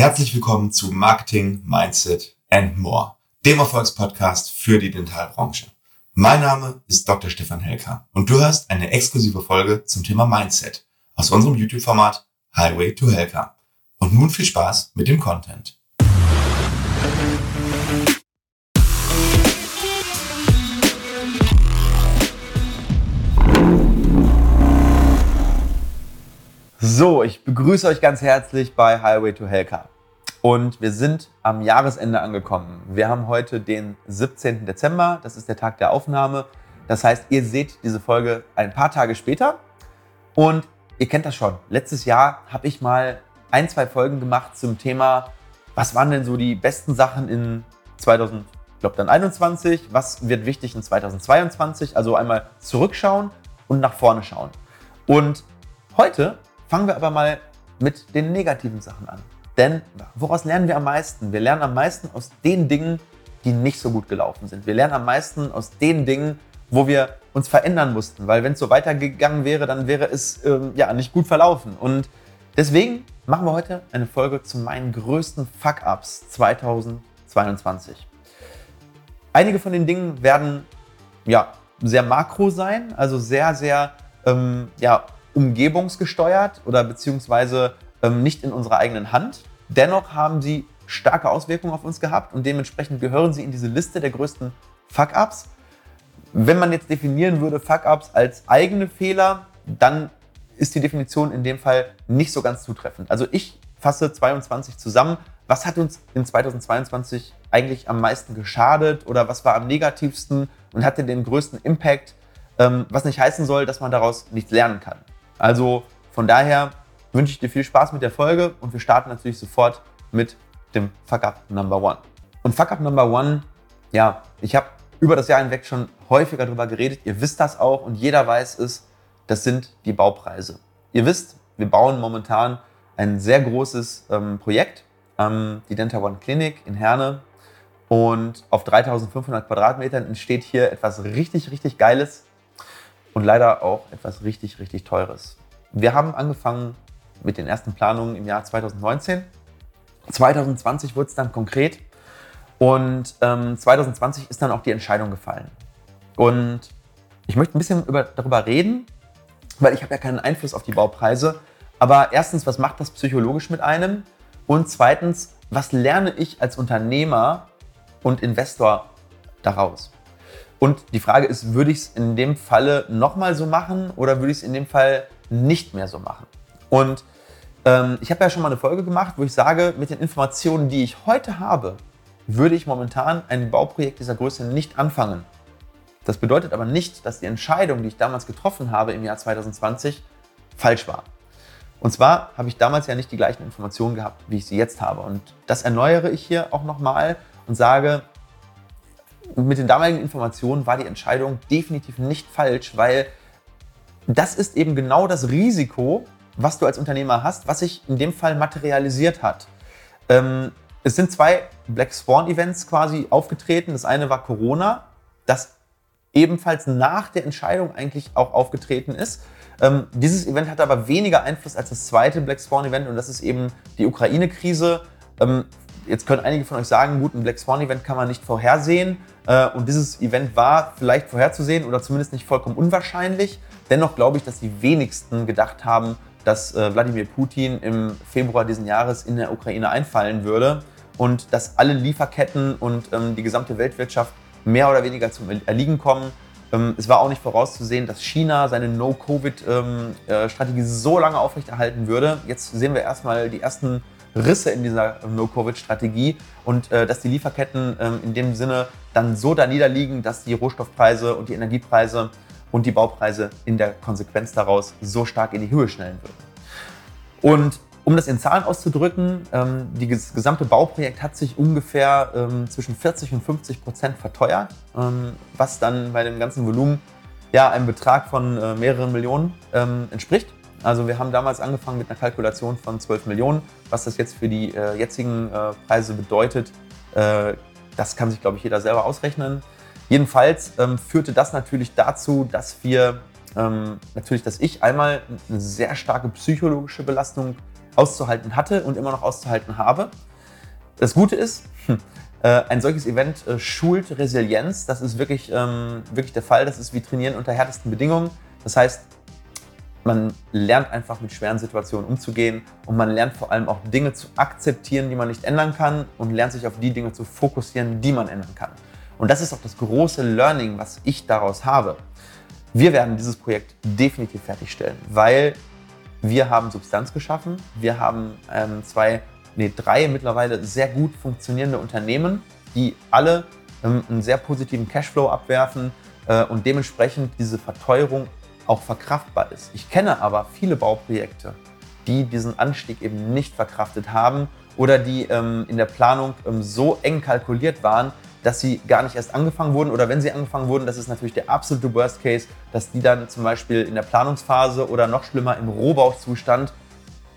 Herzlich willkommen zu Marketing, Mindset and More, dem Erfolgspodcast für die Dentalbranche. Mein Name ist Dr. Stefan Helker und du hörst eine exklusive Folge zum Thema Mindset aus unserem YouTube-Format Highway to Helker. Und nun viel Spaß mit dem Content. So, ich begrüße euch ganz herzlich bei Highway to Helka. Und wir sind am Jahresende angekommen. Wir haben heute den 17. Dezember, das ist der Tag der Aufnahme. Das heißt, ihr seht diese Folge ein paar Tage später. Und ihr kennt das schon. Letztes Jahr habe ich mal ein, zwei Folgen gemacht zum Thema, was waren denn so die besten Sachen in 2000, ich glaube dann 21, was wird wichtig in 2022. Also einmal zurückschauen und nach vorne schauen. Und heute Fangen wir aber mal mit den negativen Sachen an. Denn woraus lernen wir am meisten? Wir lernen am meisten aus den Dingen, die nicht so gut gelaufen sind. Wir lernen am meisten aus den Dingen, wo wir uns verändern mussten. Weil wenn es so weitergegangen wäre, dann wäre es ähm, ja nicht gut verlaufen. Und deswegen machen wir heute eine Folge zu meinen größten Fuck-Ups 2022. Einige von den Dingen werden ja sehr makro sein, also sehr, sehr ähm, ja, umgebungsgesteuert oder beziehungsweise ähm, nicht in unserer eigenen Hand. Dennoch haben sie starke Auswirkungen auf uns gehabt und dementsprechend gehören sie in diese Liste der größten Fuck-Ups. Wenn man jetzt definieren würde Fuck-Ups als eigene Fehler, dann ist die Definition in dem Fall nicht so ganz zutreffend. Also ich fasse 22 zusammen. Was hat uns in 2022 eigentlich am meisten geschadet oder was war am negativsten und hatte den größten Impact? Ähm, was nicht heißen soll, dass man daraus nichts lernen kann. Also von daher wünsche ich dir viel Spaß mit der Folge und wir starten natürlich sofort mit dem Fuck Up Number One. Und Fuck Up Number One, ja, ich habe über das Jahr hinweg schon häufiger darüber geredet. Ihr wisst das auch und jeder weiß es, das sind die Baupreise. Ihr wisst, wir bauen momentan ein sehr großes ähm, Projekt, ähm, die Denta One Clinic in Herne. Und auf 3500 Quadratmetern entsteht hier etwas richtig, richtig Geiles und leider auch etwas richtig, richtig Teures. Wir haben angefangen mit den ersten Planungen im Jahr 2019. 2020 wurde es dann konkret und ähm, 2020 ist dann auch die Entscheidung gefallen. Und ich möchte ein bisschen über, darüber reden, weil ich habe ja keinen Einfluss auf die Baupreise. Aber erstens, was macht das psychologisch mit einem? Und zweitens, was lerne ich als Unternehmer und Investor daraus? Und die Frage ist, würde ich es in dem Falle nochmal so machen oder würde ich es in dem Fall nicht mehr so machen? Und ähm, ich habe ja schon mal eine Folge gemacht, wo ich sage, mit den Informationen, die ich heute habe, würde ich momentan ein Bauprojekt dieser Größe nicht anfangen. Das bedeutet aber nicht, dass die Entscheidung, die ich damals getroffen habe im Jahr 2020, falsch war. Und zwar habe ich damals ja nicht die gleichen Informationen gehabt, wie ich sie jetzt habe. Und das erneuere ich hier auch nochmal und sage, mit den damaligen Informationen war die Entscheidung definitiv nicht falsch, weil das ist eben genau das Risiko, was du als Unternehmer hast, was sich in dem Fall materialisiert hat. Ähm, es sind zwei Black Swan Events quasi aufgetreten. Das eine war Corona, das ebenfalls nach der Entscheidung eigentlich auch aufgetreten ist. Ähm, dieses Event hat aber weniger Einfluss als das zweite Black Swan Event und das ist eben die Ukraine-Krise. Ähm, Jetzt können einige von euch sagen, gut, ein Black Swan Event kann man nicht vorhersehen. Äh, und dieses Event war vielleicht vorherzusehen oder zumindest nicht vollkommen unwahrscheinlich. Dennoch glaube ich, dass die wenigsten gedacht haben, dass äh, Wladimir Putin im Februar diesen Jahres in der Ukraine einfallen würde und dass alle Lieferketten und ähm, die gesamte Weltwirtschaft mehr oder weniger zum Erliegen kommen. Ähm, es war auch nicht vorauszusehen, dass China seine No-Covid-Strategie ähm, äh, so lange aufrechterhalten würde. Jetzt sehen wir erstmal die ersten Risse in dieser No-Covid-Strategie und äh, dass die Lieferketten ähm, in dem Sinne dann so da niederliegen, dass die Rohstoffpreise und die Energiepreise und die Baupreise in der Konsequenz daraus so stark in die Höhe schnellen würden. Und um das in Zahlen auszudrücken, ähm, das gesamte Bauprojekt hat sich ungefähr ähm, zwischen 40 und 50 Prozent verteuert, ähm, was dann bei dem ganzen Volumen ja einem Betrag von äh, mehreren Millionen ähm, entspricht. Also wir haben damals angefangen mit einer Kalkulation von 12 Millionen. Was das jetzt für die äh, jetzigen äh, Preise bedeutet, äh, das kann sich, glaube ich, jeder selber ausrechnen. Jedenfalls ähm, führte das natürlich dazu, dass wir ähm, natürlich, dass ich einmal eine sehr starke psychologische Belastung auszuhalten hatte und immer noch auszuhalten habe. Das Gute ist, hm, äh, ein solches Event äh, schult Resilienz. Das ist wirklich, ähm, wirklich der Fall. Das ist wie Trainieren unter härtesten Bedingungen. Das heißt, man lernt einfach mit schweren Situationen umzugehen und man lernt vor allem auch Dinge zu akzeptieren, die man nicht ändern kann und lernt sich auf die Dinge zu fokussieren, die man ändern kann. Und das ist auch das große Learning, was ich daraus habe. Wir werden dieses Projekt definitiv fertigstellen, weil wir haben Substanz geschaffen. Wir haben ähm, zwei, nee, drei mittlerweile sehr gut funktionierende Unternehmen, die alle ähm, einen sehr positiven Cashflow abwerfen äh, und dementsprechend diese Verteuerung auch verkraftbar ist. Ich kenne aber viele Bauprojekte, die diesen Anstieg eben nicht verkraftet haben oder die ähm, in der Planung ähm, so eng kalkuliert waren, dass sie gar nicht erst angefangen wurden oder wenn sie angefangen wurden, das ist natürlich der absolute Worst Case, dass die dann zum Beispiel in der Planungsphase oder noch schlimmer im Rohbauzustand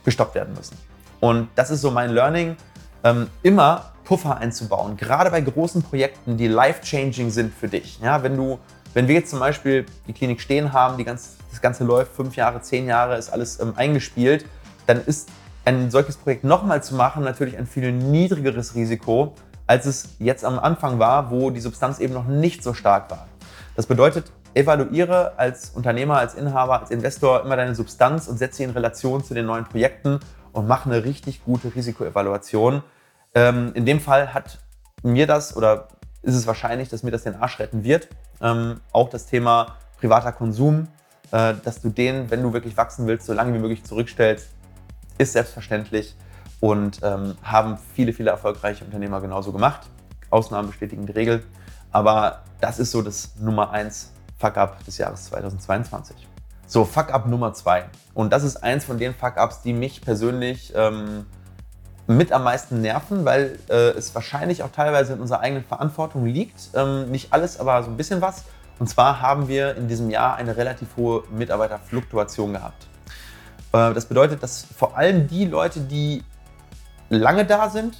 gestoppt werden müssen. Und das ist so mein Learning, ähm, immer Puffer einzubauen, gerade bei großen Projekten, die life-changing sind für dich. Ja, wenn du wenn wir jetzt zum Beispiel die Klinik stehen haben, ganz, das Ganze läuft, fünf Jahre, zehn Jahre, ist alles ähm, eingespielt, dann ist ein solches Projekt nochmal zu machen natürlich ein viel niedrigeres Risiko, als es jetzt am Anfang war, wo die Substanz eben noch nicht so stark war. Das bedeutet, evaluiere als Unternehmer, als Inhaber, als Investor immer deine Substanz und setze sie in Relation zu den neuen Projekten und mach eine richtig gute Risikoevaluation. Ähm, in dem Fall hat mir das oder ist es wahrscheinlich, dass mir das den Arsch retten wird. Ähm, auch das Thema privater Konsum, äh, dass du den, wenn du wirklich wachsen willst, so lange wie möglich zurückstellst, ist selbstverständlich und ähm, haben viele, viele erfolgreiche Unternehmer genauso gemacht. Ausnahmen bestätigen die Regel. Aber das ist so das Nummer 1 Fuck-Up des Jahres 2022. So, Fuck-Up Nummer 2. Und das ist eins von den Fuck-Ups, die mich persönlich ähm, mit am meisten nerven, weil äh, es wahrscheinlich auch teilweise in unserer eigenen Verantwortung liegt. Ähm, nicht alles, aber so ein bisschen was. Und zwar haben wir in diesem Jahr eine relativ hohe Mitarbeiterfluktuation gehabt. Äh, das bedeutet, dass vor allem die Leute, die lange da sind,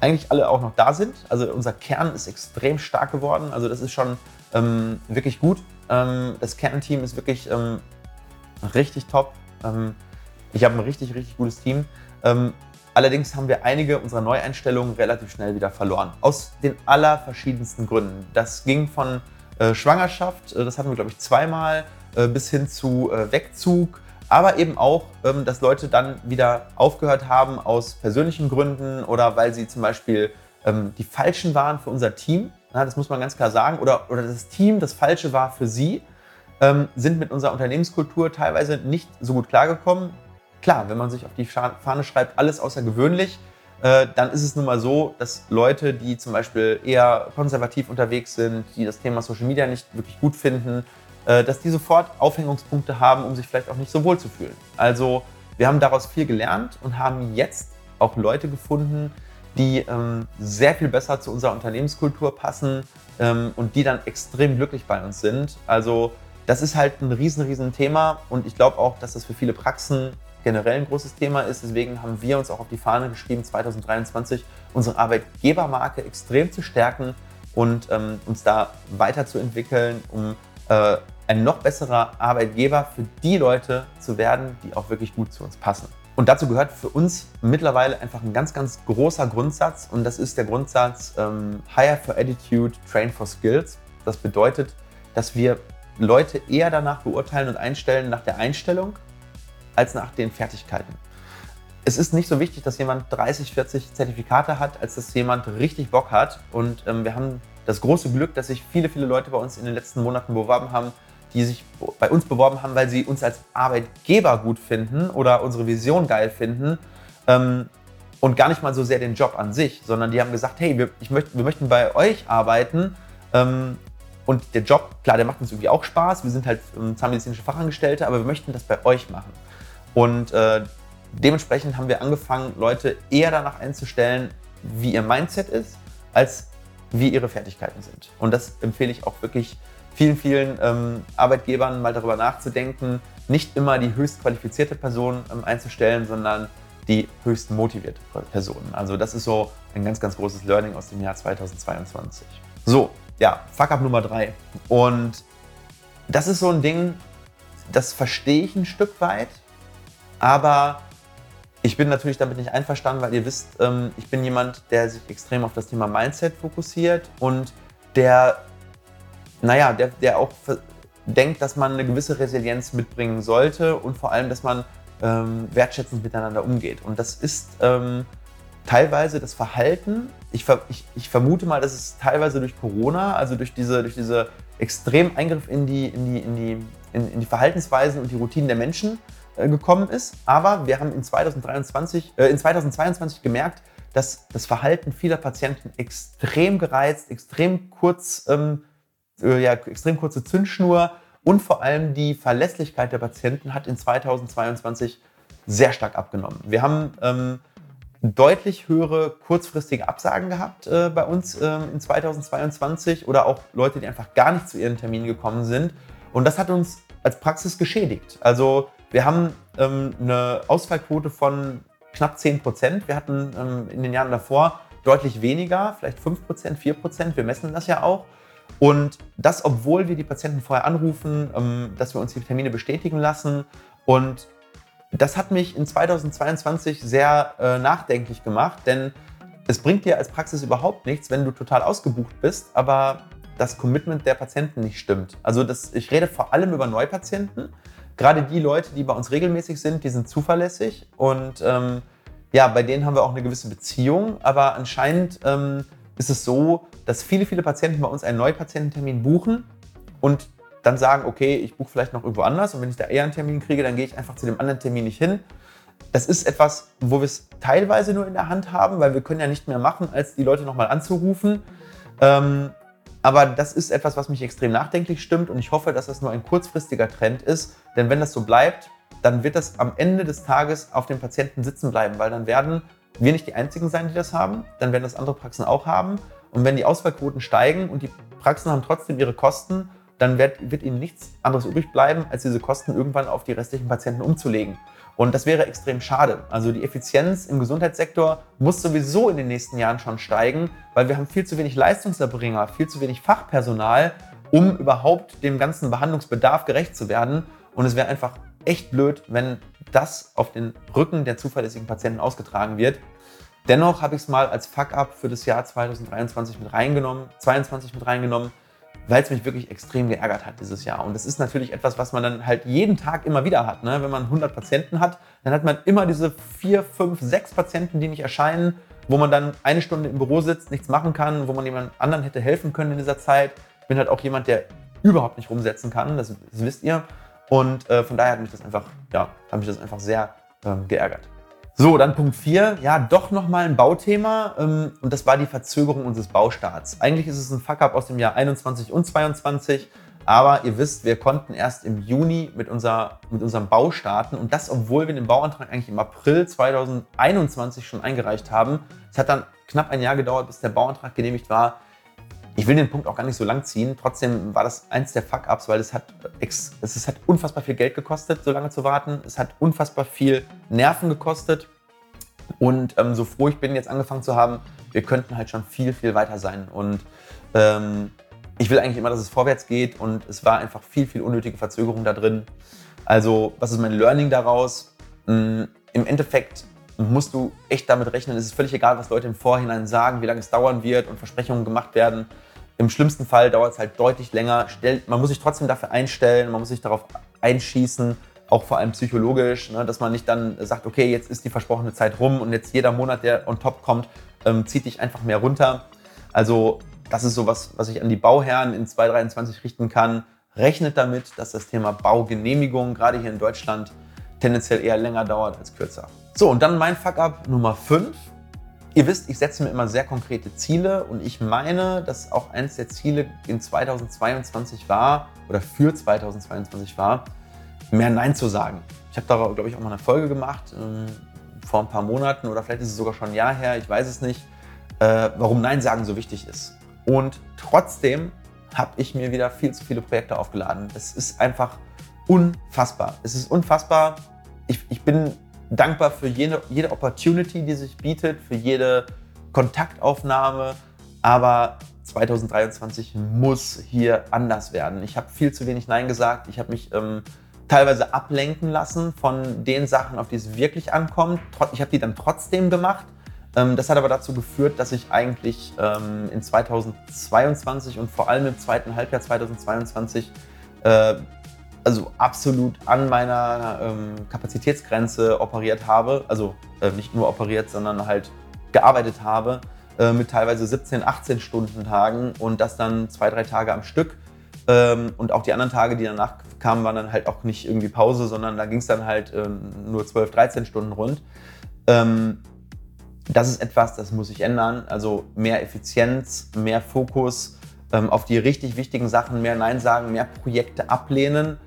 eigentlich alle auch noch da sind. Also unser Kern ist extrem stark geworden. Also das ist schon ähm, wirklich gut. Ähm, das Kernteam ist wirklich ähm, richtig top. Ähm, ich habe ein richtig, richtig gutes Team. Ähm, Allerdings haben wir einige unserer Neueinstellungen relativ schnell wieder verloren. Aus den allerverschiedensten Gründen. Das ging von äh, Schwangerschaft, äh, das hatten wir, glaube ich, zweimal, äh, bis hin zu äh, Wegzug. Aber eben auch, ähm, dass Leute dann wieder aufgehört haben aus persönlichen Gründen oder weil sie zum Beispiel ähm, die Falschen waren für unser Team. Das muss man ganz klar sagen. Oder, oder das Team das Falsche war für sie. Ähm, sind mit unserer Unternehmenskultur teilweise nicht so gut klargekommen. Klar, wenn man sich auf die Fahne schreibt, alles außergewöhnlich, äh, dann ist es nun mal so, dass Leute, die zum Beispiel eher konservativ unterwegs sind, die das Thema Social Media nicht wirklich gut finden, dass die sofort Aufhängungspunkte haben, um sich vielleicht auch nicht so wohl zu fühlen. Also wir haben daraus viel gelernt und haben jetzt auch Leute gefunden, die ähm, sehr viel besser zu unserer Unternehmenskultur passen ähm, und die dann extrem glücklich bei uns sind. Also das ist halt ein riesen, riesen Thema und ich glaube auch, dass das für viele Praxen generell ein großes Thema ist. Deswegen haben wir uns auch auf die Fahne geschrieben, 2023 unsere Arbeitgebermarke extrem zu stärken und ähm, uns da weiterzuentwickeln, um äh, ein noch besserer Arbeitgeber für die Leute zu werden, die auch wirklich gut zu uns passen. Und dazu gehört für uns mittlerweile einfach ein ganz, ganz großer Grundsatz und das ist der Grundsatz ähm, Hire for Attitude, Train for Skills. Das bedeutet, dass wir Leute eher danach beurteilen und einstellen nach der Einstellung als nach den Fertigkeiten. Es ist nicht so wichtig, dass jemand 30, 40 Zertifikate hat, als dass jemand richtig Bock hat. Und ähm, wir haben das große Glück, dass sich viele, viele Leute bei uns in den letzten Monaten beworben haben, die sich bei uns beworben haben, weil sie uns als Arbeitgeber gut finden oder unsere Vision geil finden ähm, und gar nicht mal so sehr den Job an sich, sondern die haben gesagt, hey, wir, ich möcht, wir möchten bei euch arbeiten ähm, und der Job, klar, der macht uns irgendwie auch Spaß, wir sind halt ähm, zahnmedizinische Fachangestellte, aber wir möchten das bei euch machen. Und äh, dementsprechend haben wir angefangen, Leute eher danach einzustellen, wie ihr Mindset ist, als wie ihre Fertigkeiten sind. Und das empfehle ich auch wirklich vielen, vielen ähm, Arbeitgebern mal darüber nachzudenken, nicht immer die höchst qualifizierte Person ähm, einzustellen, sondern die höchst motivierte Person. Also das ist so ein ganz, ganz großes Learning aus dem Jahr 2022. So, ja, Fuck-up Nummer drei. Und das ist so ein Ding, das verstehe ich ein Stück weit, aber Ich bin natürlich damit nicht einverstanden, weil ihr wisst, ähm, ich bin jemand, der sich extrem auf das Thema Mindset fokussiert und der, naja, der, der auch denkt, dass man eine gewisse Resilienz mitbringen sollte und vor allem, dass man ähm, wertschätzend miteinander umgeht. Und das ist ähm, teilweise das Verhalten. Ich, ver ich, ich, vermute mal, dass es teilweise durch Corona, also durch diese, durch diese extremen Eingriff in die, in, die, in, die, in, in die Verhaltensweisen und die Routinen der Menschen äh, gekommen ist. Aber wir haben in, 2023, äh, in 2022 gemerkt, dass das Verhalten vieler Patienten extrem gereizt, extrem kurz, ähm, äh, ja, extrem kurze Zündschnur und vor allem die Verlässlichkeit der Patienten hat in 2022 sehr stark abgenommen. Wir haben ähm, deutlich höhere kurzfristige Absagen gehabt äh, bei uns äh, in 2022 oder auch Leute, die einfach gar nicht zu ihren Terminen gekommen sind. Und das hat uns als Praxis geschädigt. Also wir haben ähm, eine Ausfallquote von knapp 10 Prozent. Wir hatten ähm, in den Jahren davor deutlich weniger, vielleicht 5 Prozent, 4 Prozent. Wir messen das ja auch. Und das, obwohl wir die Patienten vorher anrufen, ähm, dass wir uns die Termine bestätigen lassen. Und das hat mich in 2022 sehr äh, nachdenklich gemacht, denn es bringt dir als Praxis überhaupt nichts, wenn du total ausgebucht bist, aber das Commitment der Patienten nicht stimmt. Also das, ich rede vor allem über Neupatienten. Gerade die Leute, die bei uns regelmäßig sind, die sind zuverlässig und ähm, ja, bei denen haben wir auch eine gewisse Beziehung, aber anscheinend ähm, ist es so, dass viele, viele Patienten bei uns einen Neupatiententermin buchen und dann sagen, okay, ich buche vielleicht noch irgendwo anders und wenn ich da eher einen Termin kriege, dann gehe ich einfach zu dem anderen Termin nicht hin. Das ist etwas, wo wir es teilweise nur in der Hand haben, weil wir können ja nicht mehr machen, als die Leute nochmal anzurufen. Ähm, aber das ist etwas, was mich extrem nachdenklich stimmt und ich hoffe, dass das nur ein kurzfristiger Trend ist. Denn wenn das so bleibt, dann wird das am Ende des Tages auf den Patienten sitzen bleiben, weil dann werden wir nicht die Einzigen sein, die das haben, dann werden das andere Praxen auch haben. Und wenn die Ausfallquoten steigen und die Praxen haben trotzdem ihre Kosten dann wird, wird ihnen nichts anderes übrig bleiben, als diese Kosten irgendwann auf die restlichen Patienten umzulegen. Und das wäre extrem schade. Also die Effizienz im Gesundheitssektor muss sowieso in den nächsten Jahren schon steigen, weil wir haben viel zu wenig Leistungserbringer, viel zu wenig Fachpersonal, um überhaupt dem ganzen Behandlungsbedarf gerecht zu werden. Und es wäre einfach echt blöd, wenn das auf den Rücken der zuverlässigen Patienten ausgetragen wird. Dennoch habe ich es mal als Fuck-up für das Jahr 2023 mit reingenommen, 22 mit reingenommen weil es mich wirklich extrem geärgert hat dieses Jahr. Und das ist natürlich etwas, was man dann halt jeden Tag immer wieder hat. Ne? Wenn man 100 Patienten hat, dann hat man immer diese vier, fünf, sechs Patienten, die nicht erscheinen, wo man dann eine Stunde im Büro sitzt, nichts machen kann, wo man jemand anderen hätte helfen können in dieser Zeit. Ich bin halt auch jemand, der überhaupt nicht rumsetzen kann, das, das wisst ihr. Und äh, von daher hat mich das einfach, ja, hat mich das einfach sehr ähm, geärgert. So, dann Punkt 4. Ja, doch nochmal ein Bauthema. Ähm, und das war die Verzögerung unseres Baustarts. Eigentlich ist es ein Fuck-up aus dem Jahr 21 und 22. Aber ihr wisst, wir konnten erst im Juni mit, unser, mit unserem Bau starten. Und das, obwohl wir den Bauantrag eigentlich im April 2021 schon eingereicht haben. Es hat dann knapp ein Jahr gedauert, bis der Bauantrag genehmigt war. Ich will den Punkt auch gar nicht so lang ziehen. Trotzdem war das eins der Fuck-Ups, weil es hat, es hat unfassbar viel Geld gekostet, so lange zu warten. Es hat unfassbar viel Nerven gekostet. Und ähm, so froh ich bin, jetzt angefangen zu haben, wir könnten halt schon viel, viel weiter sein. Und ähm, ich will eigentlich immer, dass es vorwärts geht. Und es war einfach viel, viel unnötige Verzögerung da drin. Also, was ist mein Learning daraus? Ähm, Im Endeffekt musst du echt damit rechnen. Es ist völlig egal, was Leute im Vorhinein sagen, wie lange es dauern wird und Versprechungen gemacht werden. Im schlimmsten Fall dauert es halt deutlich länger. Man muss sich trotzdem dafür einstellen, man muss sich darauf einschießen, auch vor allem psychologisch, ne, dass man nicht dann sagt, okay, jetzt ist die versprochene Zeit rum und jetzt jeder Monat, der on top kommt, ähm, zieht dich einfach mehr runter. Also das ist so was, was ich an die Bauherren in 2023 richten kann. Rechnet damit, dass das Thema Baugenehmigung gerade hier in Deutschland tendenziell eher länger dauert als kürzer. So, und dann mein Fuck-up Nummer 5. Ihr wisst, ich setze mir immer sehr konkrete Ziele und ich meine, dass auch eines der Ziele in 2022 war oder für 2022 war, mehr Nein zu sagen. Ich habe da, glaube ich, auch mal eine Folge gemacht ähm, vor ein paar Monaten oder vielleicht ist es sogar schon ein Jahr her, ich weiß es nicht, äh, warum Nein sagen so wichtig ist. Und trotzdem habe ich mir wieder viel zu viele Projekte aufgeladen. Es ist einfach unfassbar. Es ist unfassbar. Ich, ich bin dankbar für jede, jede Opportunity, die sich bietet, für jede Kontaktaufnahme. Aber 2023 muss hier anders werden. Ich habe viel zu wenig Nein gesagt. Ich habe mich ähm, teilweise ablenken lassen von den Sachen, auf die es wirklich ankommt. Ich habe die dann trotzdem gemacht. Ähm, das hat aber dazu geführt, dass ich eigentlich ähm, in 2022 und vor allem im zweiten Halbjahr 2022 äh, also absolut an meiner ähm, Kapazitätsgrenze operiert habe. Also äh, nicht nur operiert, sondern halt gearbeitet habe äh, mit teilweise 17, 18 Stunden Tagen und das dann zwei, drei Tage am Stück. Ähm, und auch die anderen Tage, die danach kamen, waren dann halt auch nicht irgendwie Pause, sondern da ging es dann halt ähm, nur 12, 13 Stunden rund. Ähm, das ist etwas, das muss sich ändern. Also mehr Effizienz, mehr Fokus ähm, auf die richtig wichtigen Sachen, mehr Nein sagen, mehr Projekte ablehnen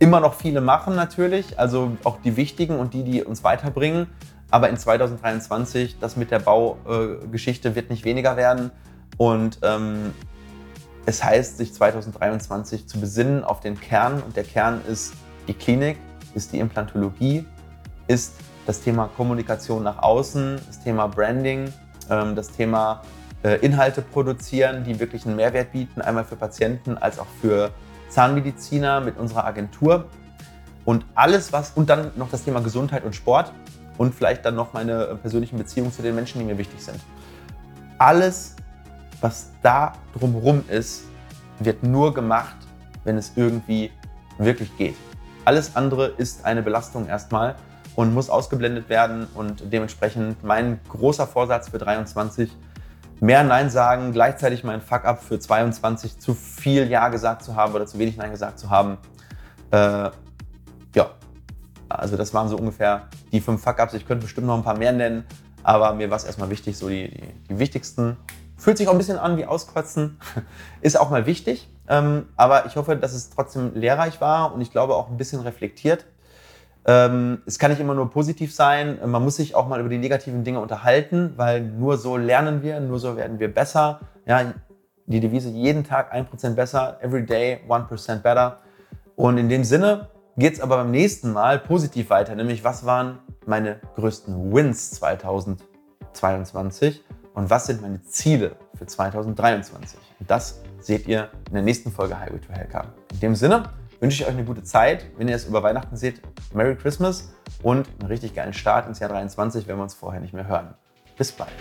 immer noch viele machen natürlich, also auch die wichtigen und die, die uns weiterbringen. Aber in 2023, das mit der Baugeschichte äh, wird nicht weniger werden. Und ähm, es heißt, sich 2023 zu besinnen auf den Kern. Und der Kern ist die Klinik, ist die Implantologie, ist das Thema Kommunikation nach außen, das Thema Branding, ähm, das Thema äh, Inhalte produzieren, die wirklich einen Mehrwert bieten, einmal für Patienten als auch für Zahnmediziner mit unserer Agentur und alles, was und dann noch das Thema Gesundheit und Sport und vielleicht dann noch meine äh, persönlichen Beziehungen zu den Menschen, die mir wichtig sind. Alles, was da drumherum ist, wird nur gemacht, wenn es irgendwie wirklich geht. Alles andere ist eine Belastung erstmal und muss ausgeblendet werden und dementsprechend mein großer Vorsatz für 23 mehr Nein sagen, gleichzeitig mein Fuck-up für 22 zu viel Ja gesagt zu haben oder zu wenig Nein gesagt zu haben. Äh, ja, also das waren so ungefähr die fünf Fuck-ups. Ich könnte bestimmt noch ein paar mehr nennen, aber mir war es erstmal wichtig, so die, die, die, wichtigsten. Fühlt sich auch ein bisschen an wie Auskotzen, ist auch mal wichtig. Ähm, aber ich hoffe, dass es trotzdem lehrreich war und ich glaube auch ein bisschen reflektiert. Ähm, es kann nicht immer nur positiv sein. Man muss sich auch mal über die negativen Dinge unterhalten, weil nur so lernen wir, nur so werden wir besser. Ja, die Devise jeden Tag 1% besser, every day 1% better. Und in dem Sinne geht es aber beim nächsten Mal positiv weiter, nämlich was waren meine größten Wins 2022 und was sind meine Ziele für 2023. Und das seht ihr in der nächsten Folge Highway to Hellcar. In dem Sinne, wünsche ich euch eine gute Zeit. Wenn ihr es über Weihnachten seht, Merry Christmas und einen richtig geilen Start ins Jahr 23, wenn wir uns vorher nicht mehr hören. Bis bald.